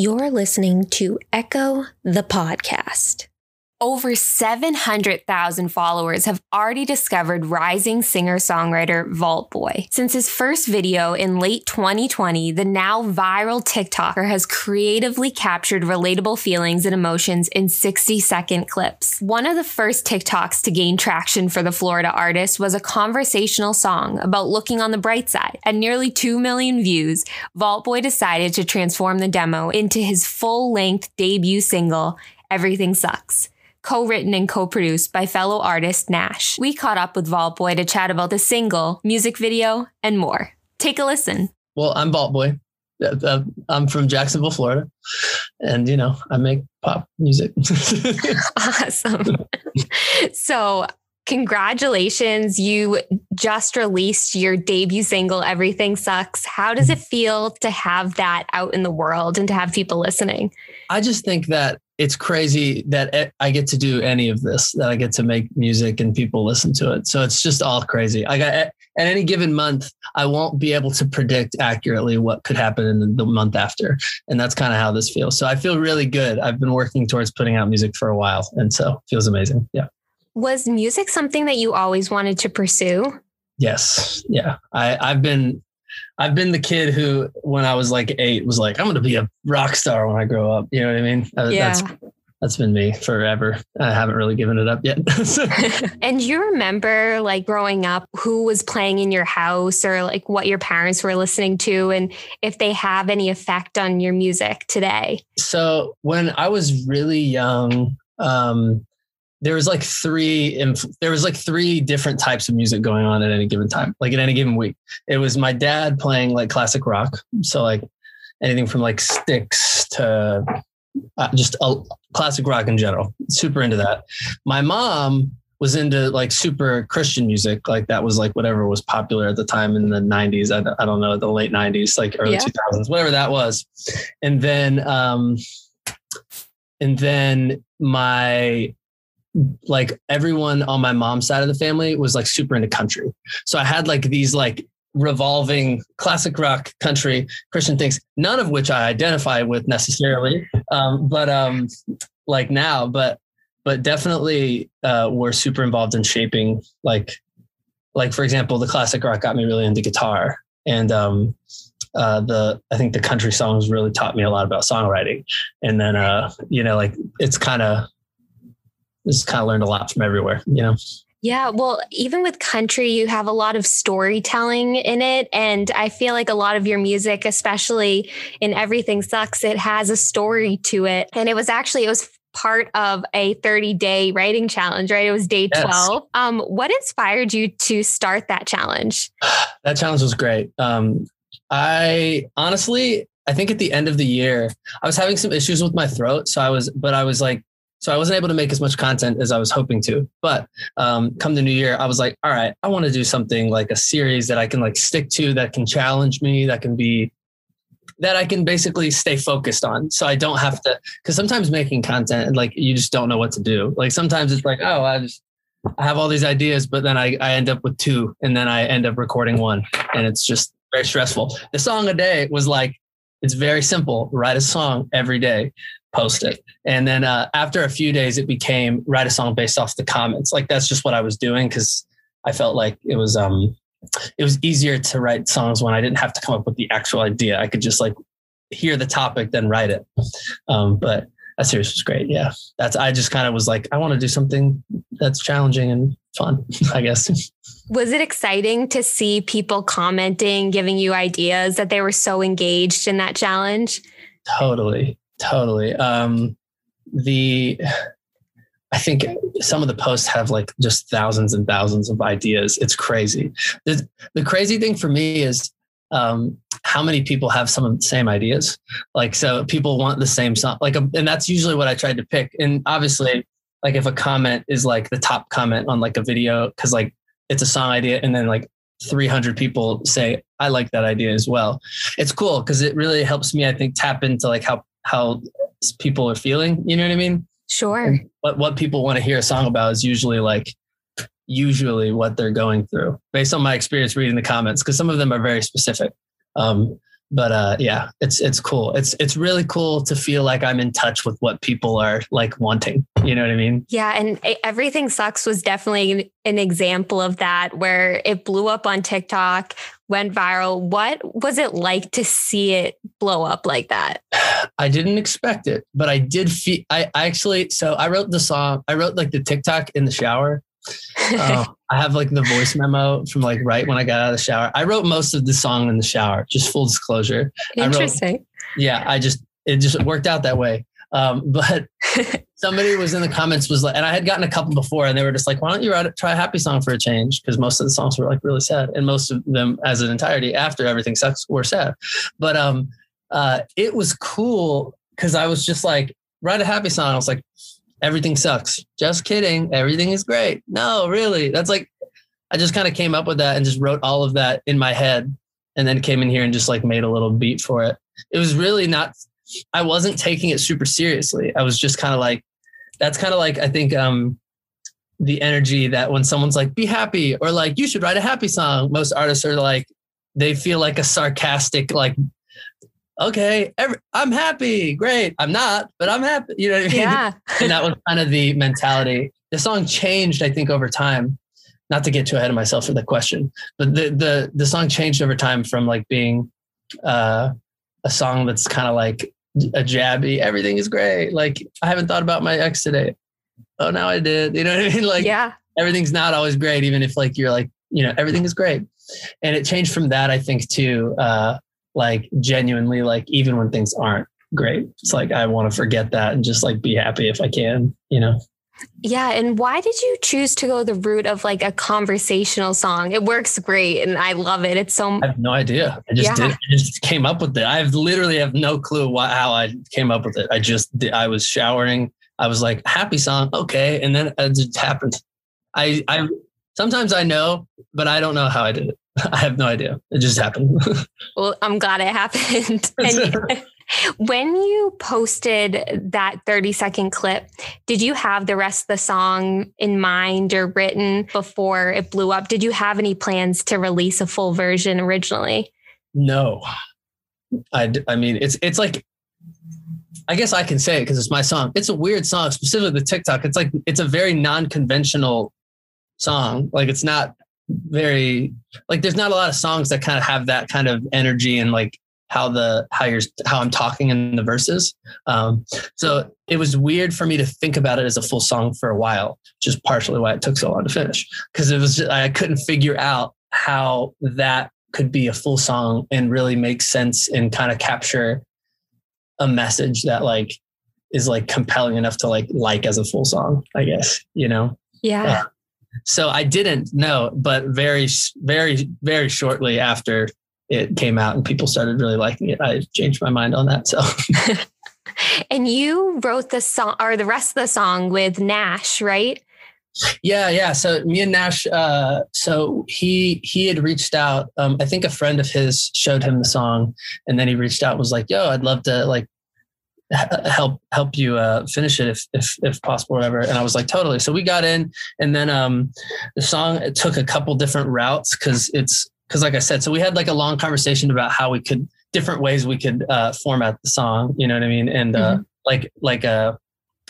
You're listening to Echo the Podcast. Over 700,000 followers have already discovered rising singer songwriter Vault Boy. Since his first video in late 2020, the now viral TikToker has creatively captured relatable feelings and emotions in 60 second clips. One of the first TikToks to gain traction for the Florida artist was a conversational song about looking on the bright side. At nearly 2 million views, Vault Boy decided to transform the demo into his full length debut single, Everything Sucks co written and co produced by fellow artist gnash. We caught up with Vault Boy to chat about the single, music video, and more. Take a listen. Well, I'm Vault Boy. Uh, uh, I'm from Jacksonville, Florida, and you know I make pop music. awesome. so, congratulations! You just released your debut single, "Everything Sucks." How does it feel to have that out in the world and to have people listening? I just think that it's crazy that I get to do any of this, that I get to make music and people listen to it. So it's just all crazy. I got at any given month, I won't be able to predict accurately what could happen in the month after. And that's kind of how this feels. So I feel really good. I've been working towards putting out music for a while. And so feels amazing. Yeah. Was music something that you always wanted to pursue? Yes. Yeah. I, I've been I've been the kid who, when I was like eight, was like, I'm going to be a rock star when I grow up. You know what I mean? Uh, yeah. That's, that's been me forever. I haven't really given it up yet. and you remember like growing up, who was playing in your house or like what your parents were listening to and if they have any effect on your music today? So when I was really young, um, there was like three inf- there was like three different types of music going on at any given time like at any given week. It was my dad playing like classic rock so like anything from like Styx to uh, just a classic rock in general super into that. My mom was into like super christian music like that was like whatever was popular at the time in the 90s i, I don't know the late 90s like early yeah. 2000s whatever that was. And then um and then my like everyone on my mom's side of the family was like super into country. So I had like these like revolving classic rock country Christian things, none of which I identify with necessarily. Um, but um, like now, but but definitely uh, we're super involved in shaping like like for example, the classic rock got me really into guitar. And um uh, the I think the country songs really taught me a lot about songwriting. And then uh, you know, like it's kind of just kind of learned a lot from everywhere, you know? Yeah, well, even with country, you have a lot of storytelling in it. And I feel like a lot of your music, especially in Everything Sucks, it has a story to it. And it was actually, it was part of a 30 day writing challenge, right? It was day 12. Yes. Um, what inspired you to start that challenge? that challenge was great. Um, I honestly, I think at the end of the year, I was having some issues with my throat. So I was, but I was like, so I wasn't able to make as much content as I was hoping to. But um, come the new year, I was like, all right, I want to do something like a series that I can like stick to, that can challenge me, that can be that I can basically stay focused on. So I don't have to because sometimes making content like you just don't know what to do. Like sometimes it's like, oh, I just I have all these ideas, but then I, I end up with two and then I end up recording one. And it's just very stressful. The song a day was like, it's very simple. Write a song every day post it. And then uh, after a few days, it became write a song based off the comments. Like that's just what I was doing because I felt like it was um it was easier to write songs when I didn't have to come up with the actual idea. I could just like hear the topic, then write it. Um, but that series was great. Yeah, that's I just kind of was like I want to do something that's challenging and fun. I guess. Was it exciting to see people commenting, giving you ideas that they were so engaged in that challenge? Totally Totally. Um, the I think some of the posts have like just thousands and thousands of ideas. It's crazy. The, the crazy thing for me is um, how many people have some of the same ideas. Like, so people want the same song. Like, and that's usually what I tried to pick. And obviously, like if a comment is like the top comment on like a video, because like it's a song idea, and then like 300 people say I like that idea as well. It's cool because it really helps me, I think, tap into like how how people are feeling. You know what I mean? Sure. What what people want to hear a song about is usually like usually what they're going through based on my experience reading the comments because some of them are very specific. Um, but uh, yeah, it's it's cool. It's it's really cool to feel like I'm in touch with what people are like wanting. You know what I mean? Yeah, and everything sucks was definitely an example of that, where it blew up on TikTok, went viral. What was it like to see it blow up like that? I didn't expect it, but I did feel. I, I actually so I wrote the song. I wrote like the TikTok in the shower. uh, I have like the voice memo from like right when I got out of the shower. I wrote most of the song in the shower, just full disclosure. Interesting. I wrote, yeah, I just it just worked out that way. Um, but somebody was in the comments was like, and I had gotten a couple before, and they were just like, "Why don't you write try a happy song for a change?" Because most of the songs were like really sad, and most of them, as an entirety, after everything sucks, were sad. But um, uh, it was cool because I was just like, write a happy song. I was like, everything sucks. Just kidding. Everything is great. No, really. That's like, I just kind of came up with that and just wrote all of that in my head and then came in here and just like made a little beat for it. It was really not, I wasn't taking it super seriously. I was just kind of like, that's kind of like, I think, um, the energy that when someone's like, be happy or like, you should write a happy song, most artists are like, they feel like a sarcastic, like okay, every, I'm happy. Great. I'm not, but I'm happy. You know what I mean? Yeah. and that was kind of the mentality. The song changed, I think, over time. Not to get too ahead of myself for the question, but the the the song changed over time from like being uh, a song that's kind of like a jabby. Everything is great. Like I haven't thought about my ex today. Oh, now I did. You know what I mean? Like yeah, everything's not always great, even if like you're like you know everything is great. And it changed from that, I think, to uh, like genuinely like even when things aren't great it's like i want to forget that and just like be happy if i can you know yeah and why did you choose to go the route of like a conversational song? It works great and i love it. It's so i have no idea. I just yeah. did I just came up with it. I have literally have no clue why, how i came up with it. I just did, i was showering. I was like happy song okay. And then it just happened. I i sometimes i know but i don't know how i did it. I have no idea. It just happened. well, I'm glad it happened. And when you posted that 30 second clip, did you have the rest of the song in mind or written before it blew up? Did you have any plans to release a full version originally? No. I, I mean, it's, it's like, I guess I can say it because it's my song. It's a weird song, specifically the TikTok. It's like, it's a very non conventional song. Like, it's not very like there's not a lot of songs that kind of have that kind of energy and like how the how you're how I'm talking in the verses. Um, so it was weird for me to think about it as a full song for a while, just partially why it took so long to finish because it was just, I couldn't figure out how that could be a full song and really make sense and kind of capture a message that like is like compelling enough to like like as a full song, I guess, you know? Yeah. Uh, so I didn't know, but very, very, very shortly after it came out and people started really liking it, I changed my mind on that. So. and you wrote the song or the rest of the song with gnash, right? Yeah, yeah. So me and gnash, uh, so he he had reached out. Um, I think a friend of his showed him the song, and then he reached out, was like, "Yo, I'd love to like help help you uh, finish it if, if if possible whatever and i was like totally so we got in and then um the song took a couple different routes because it's because like i said so we had like a long conversation about how we could different ways we could uh format the song you know what i mean? And uh mm-hmm. like like uh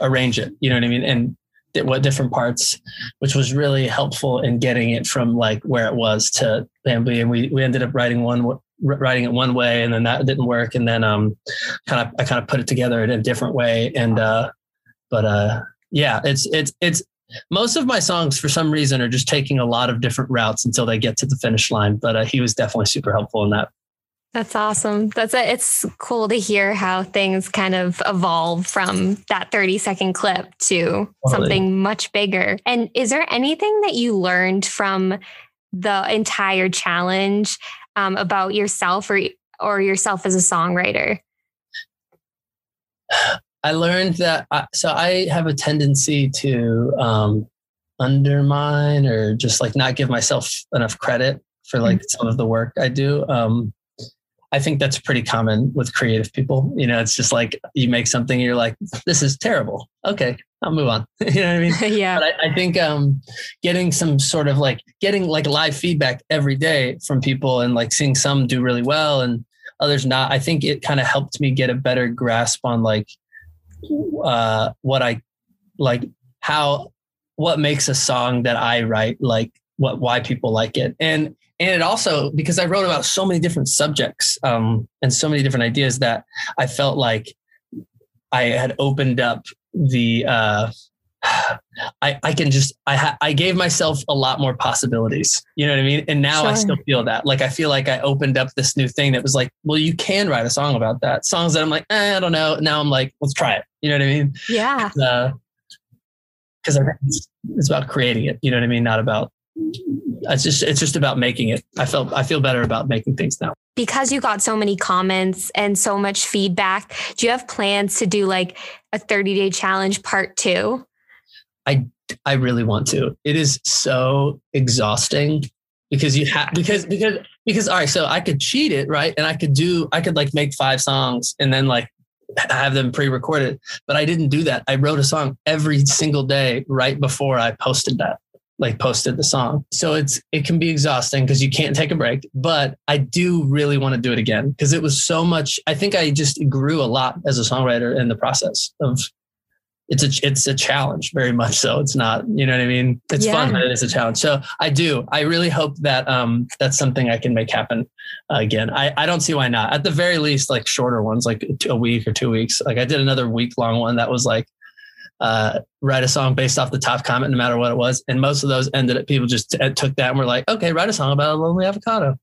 arrange it you know what i mean? And what different parts which was really helpful in getting it from like where it was to bamboo and we we ended up writing one writing it one way and then that didn't work. And then um kind of I kind of put it together in a different way. And uh but uh yeah it's it's it's most of my songs for some reason are just taking a lot of different routes until they get to the finish line but uh, he was definitely super helpful in that that's awesome. That's a, it's cool to hear how things kind of evolve from that 30 second clip to totally. something much bigger. And is there anything that you learned from the entire challenge um, about yourself or or yourself as a songwriter? I learned that. I, so I have a tendency to um, undermine or just like not give myself enough credit for like mm-hmm. some of the work I do. Um, I think that's pretty common with creative people. You know, it's just like you make something, you're like, this is terrible. Okay, I'll move on. you know what I mean? yeah. But I, I, think um, getting some sort of like getting like live feedback every day from people and like seeing some do really well and others not. I think it kind of helped me get a better grasp on like uh, what I like, how what makes a song that I write like what why people like it. And and it also because I wrote about so many different subjects um, and so many different ideas that I felt like I had opened up the uh, I, I can just I ha- I gave myself a lot more possibilities. You know what I mean? And now sure. I still feel that. Like I feel like I opened up this new thing that was like, well, you can write a song about that. Songs that I'm like, eh, I don't know. Now I'm like, let's try it. You know what I mean? Yeah. Because uh, it's, it's about creating it. You know what I mean? Not about it's just it's just about making it. I felt I feel better about making things now. Because you got so many comments and so much feedback, do you have plans to do like a 30 day challenge part two? I I really want to. It is so exhausting because you have because because because all right, so I could cheat it, right? And I could do I could like make five songs and then like have them pre-recorded, but I didn't do that. I wrote a song every single day right before I posted that like posted the song. So it's it can be exhausting because you can't take a break, but I do really want to do it again because it was so much I think I just grew a lot as a songwriter in the process of it's a it's a challenge very much so it's not you know what i mean it's yeah. fun but it is a challenge so i do i really hope that um that's something i can make happen uh, again i i don't see why not at the very least like shorter ones like a week or two weeks like i did another week long one that was like uh, write a song based off the top comment, no matter what it was. And most of those ended up people just t- took that and were like, okay, write a song about a lonely avocado.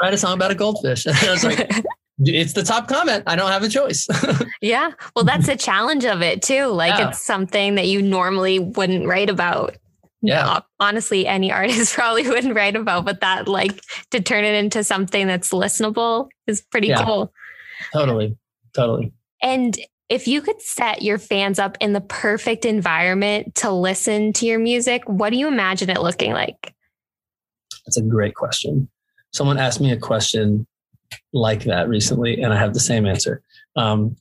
write a song about a goldfish. And I was like, it's the top comment. I don't have a choice. yeah. Well, that's a challenge of it too. Like yeah. it's something that you normally wouldn't write about. Yeah. honestly, any artist probably wouldn't write about, but that like to turn it into something that's listenable is pretty yeah. cool. Totally. Totally. And if you could set your fans up in the perfect environment to listen to your music, what do you imagine it looking like? That's a great question. Someone asked me a question like that recently, and I have the same answer. Um,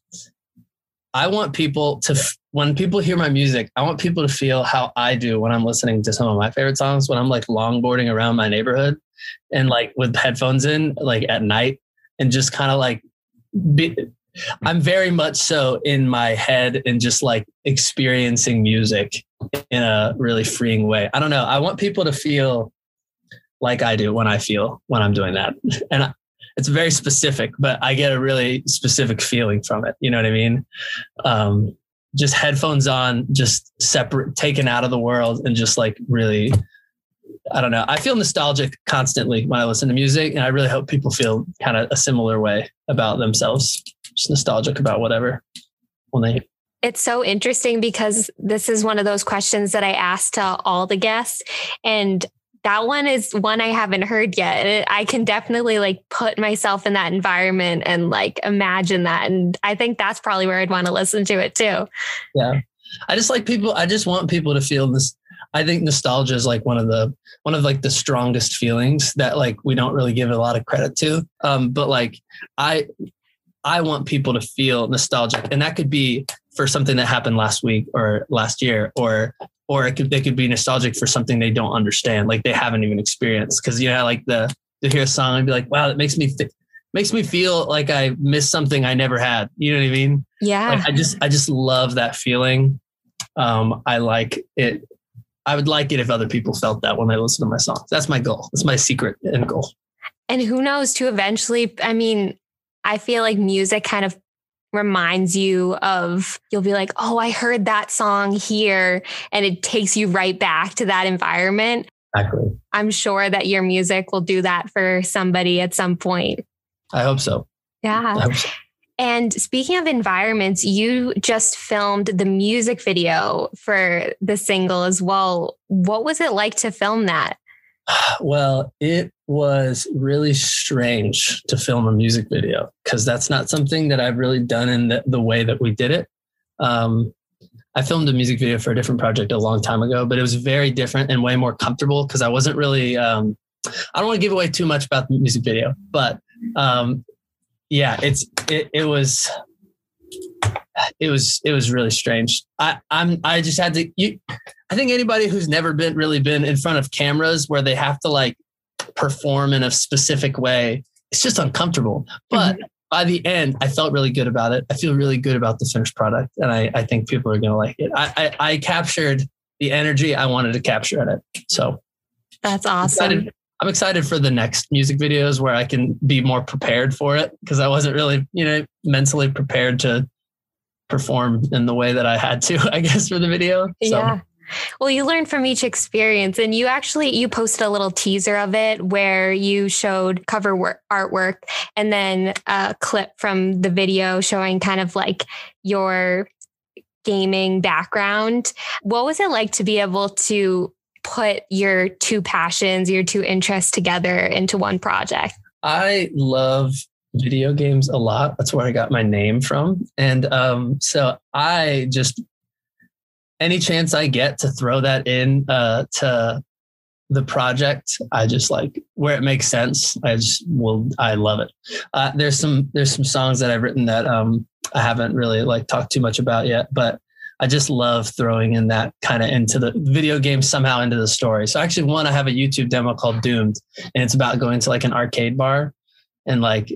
I want people to, when people hear my music, I want people to feel how I do when I'm listening to some of my favorite songs, when I'm like longboarding around my neighborhood and like with headphones in, like at night, and just kind of like be, I'm very much so in my head and just like experiencing music in a really freeing way. I don't know. I want people to feel like I do when I feel when I'm doing that. And it's very specific, but I get a really specific feeling from it. You know what I mean? Um, just headphones on, just separate, taken out of the world and just like really, I don't know. I feel nostalgic constantly when I listen to music and I really hope people feel kind of a similar way about themselves just nostalgic about whatever when they it's so interesting because this is one of those questions that I asked to all the guests. And that one is one I haven't heard yet. And I can definitely like put myself in that environment and like imagine that. And I think that's probably where I'd want to listen to it too. Yeah. I just like people, I just want people to feel this. I think nostalgia is like one of the, one of like the strongest feelings that like we don't really give a lot of credit to. Um, but like I, I want people to feel nostalgic, and that could be for something that happened last week or last year, or or it could they could be nostalgic for something they don't understand, like they haven't even experienced. Because you know, like the to hear a song and be like, wow, that makes me th- makes me feel like I missed something I never had. You know what I mean? Yeah. Like I just I just love that feeling. Um, I like it. I would like it if other people felt that when they listen to my songs. That's my goal. That's my secret end goal. And who knows to eventually, I mean, I feel like music kind of reminds you of you'll be like, "Oh, I heard that song here," and it takes you right back to that environment. Exactly. I'm sure that your music will do that for somebody at some point. I hope so. Yeah. Hope so. And speaking of environments, you just filmed the music video for the single as well. What was it like to film that? Well, it was really strange to film a music video because that's not something that I've really done in the, the way that we did it. Um, I filmed a music video for a different project a long time ago, but it was very different and way more comfortable because I wasn't really. Um, I don't want to give away too much about the music video, but um, yeah, it's it, it was it was it was really strange. I I'm I just had to you I think anybody who's never been really been in front of cameras where they have to like perform in a specific way it's just uncomfortable. But mm-hmm. by the end, I felt really good about it. I feel really good about the finished product, and I, I think people are going to like it. I, I, I captured the energy I wanted to capture in it. So that's awesome. I'm excited, I'm excited for the next music videos where I can be more prepared for it because I wasn't really, you know, mentally prepared to perform in the way that I had to, I guess, for the video. So. Yeah. Well, you learn from each experience and you actually you posted a little teaser of it where you showed cover work, artwork and then a clip from the video showing kind of like your gaming background. What was it like to be able to put your two passions, your two interests together into one project? I love video games a lot. That's where I got my name from. And um, so I just, any chance I get to throw that in uh, to the project, I just like where it makes sense. I just will, I love it. Uh, there's some, there's some songs that I've written that um, I haven't really like talked too much about yet, but I just love throwing in that kind of into the video game somehow into the story. So actually, one I have a YouTube demo called Doomed, and it's about going to like an arcade bar and like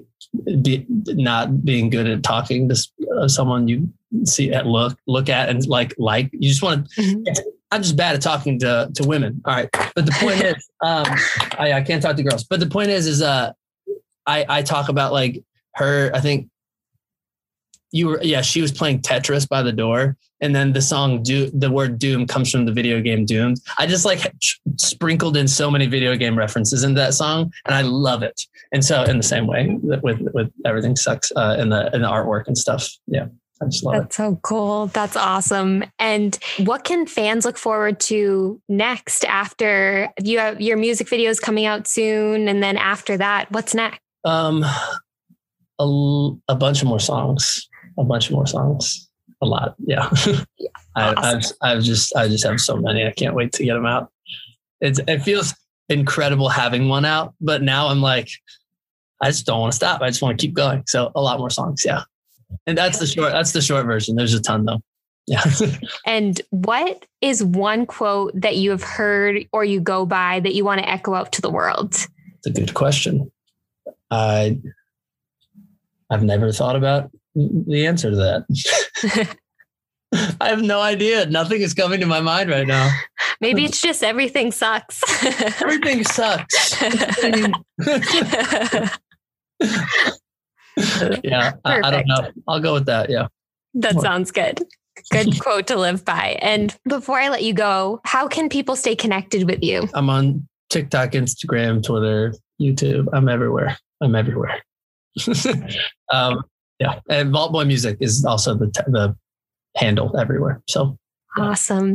be, not being good at talking to uh, someone you see at look look at and like like you just want to. Mm-hmm. I'm just bad at talking to to women. All right, but the point is, um, I, I can't talk to girls. But the point is, is uh, I I talk about like her. I think you were yeah she was playing tetris by the door and then the song do the word doom comes from the video game doomed i just like sprinkled in so many video game references into that song and i love it and so in the same way with with everything sucks uh, in the in the artwork and stuff yeah I just love That's it. so cool. That's awesome. And what can fans look forward to next after you have your music videos coming out soon? And then after that, what's next? Um, a, a bunch of more songs a bunch more songs. A lot, yeah. yeah I, I've I've just I just have so many. I can't wait to get them out. It's it feels incredible having one out, but now I'm like, I just don't want to stop. I just want to keep going. So a lot more songs, yeah. And that's the short. That's the short version. There's a ton though. Yeah. and what is one quote that you have heard or you go by that you want to echo out to the world? It's a good question. I I've never thought about the answer to that? I have no idea. Nothing is coming to my mind right now. Maybe it's just everything sucks. everything sucks. yeah, I, I, don't know. I'll go with that. Yeah. That sounds good. Good quote to live by. And before I let you go, how can people stay connected with you? I'm on TikTok, Instagram, Twitter, YouTube. I'm everywhere. I'm everywhere. um, yeah, and Vault Boy Music is also the the handle everywhere. So Awesome.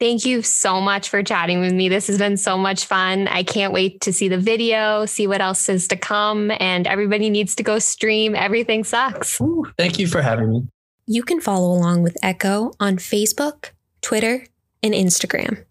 Thank you so much for chatting with me. This has been so much fun. I can't wait to see the video, see what else is to come, and everybody needs to go stream Everything Sucks. Ooh, thank you for having me. You can follow along with Echo on Facebook, Twitter, and Instagram.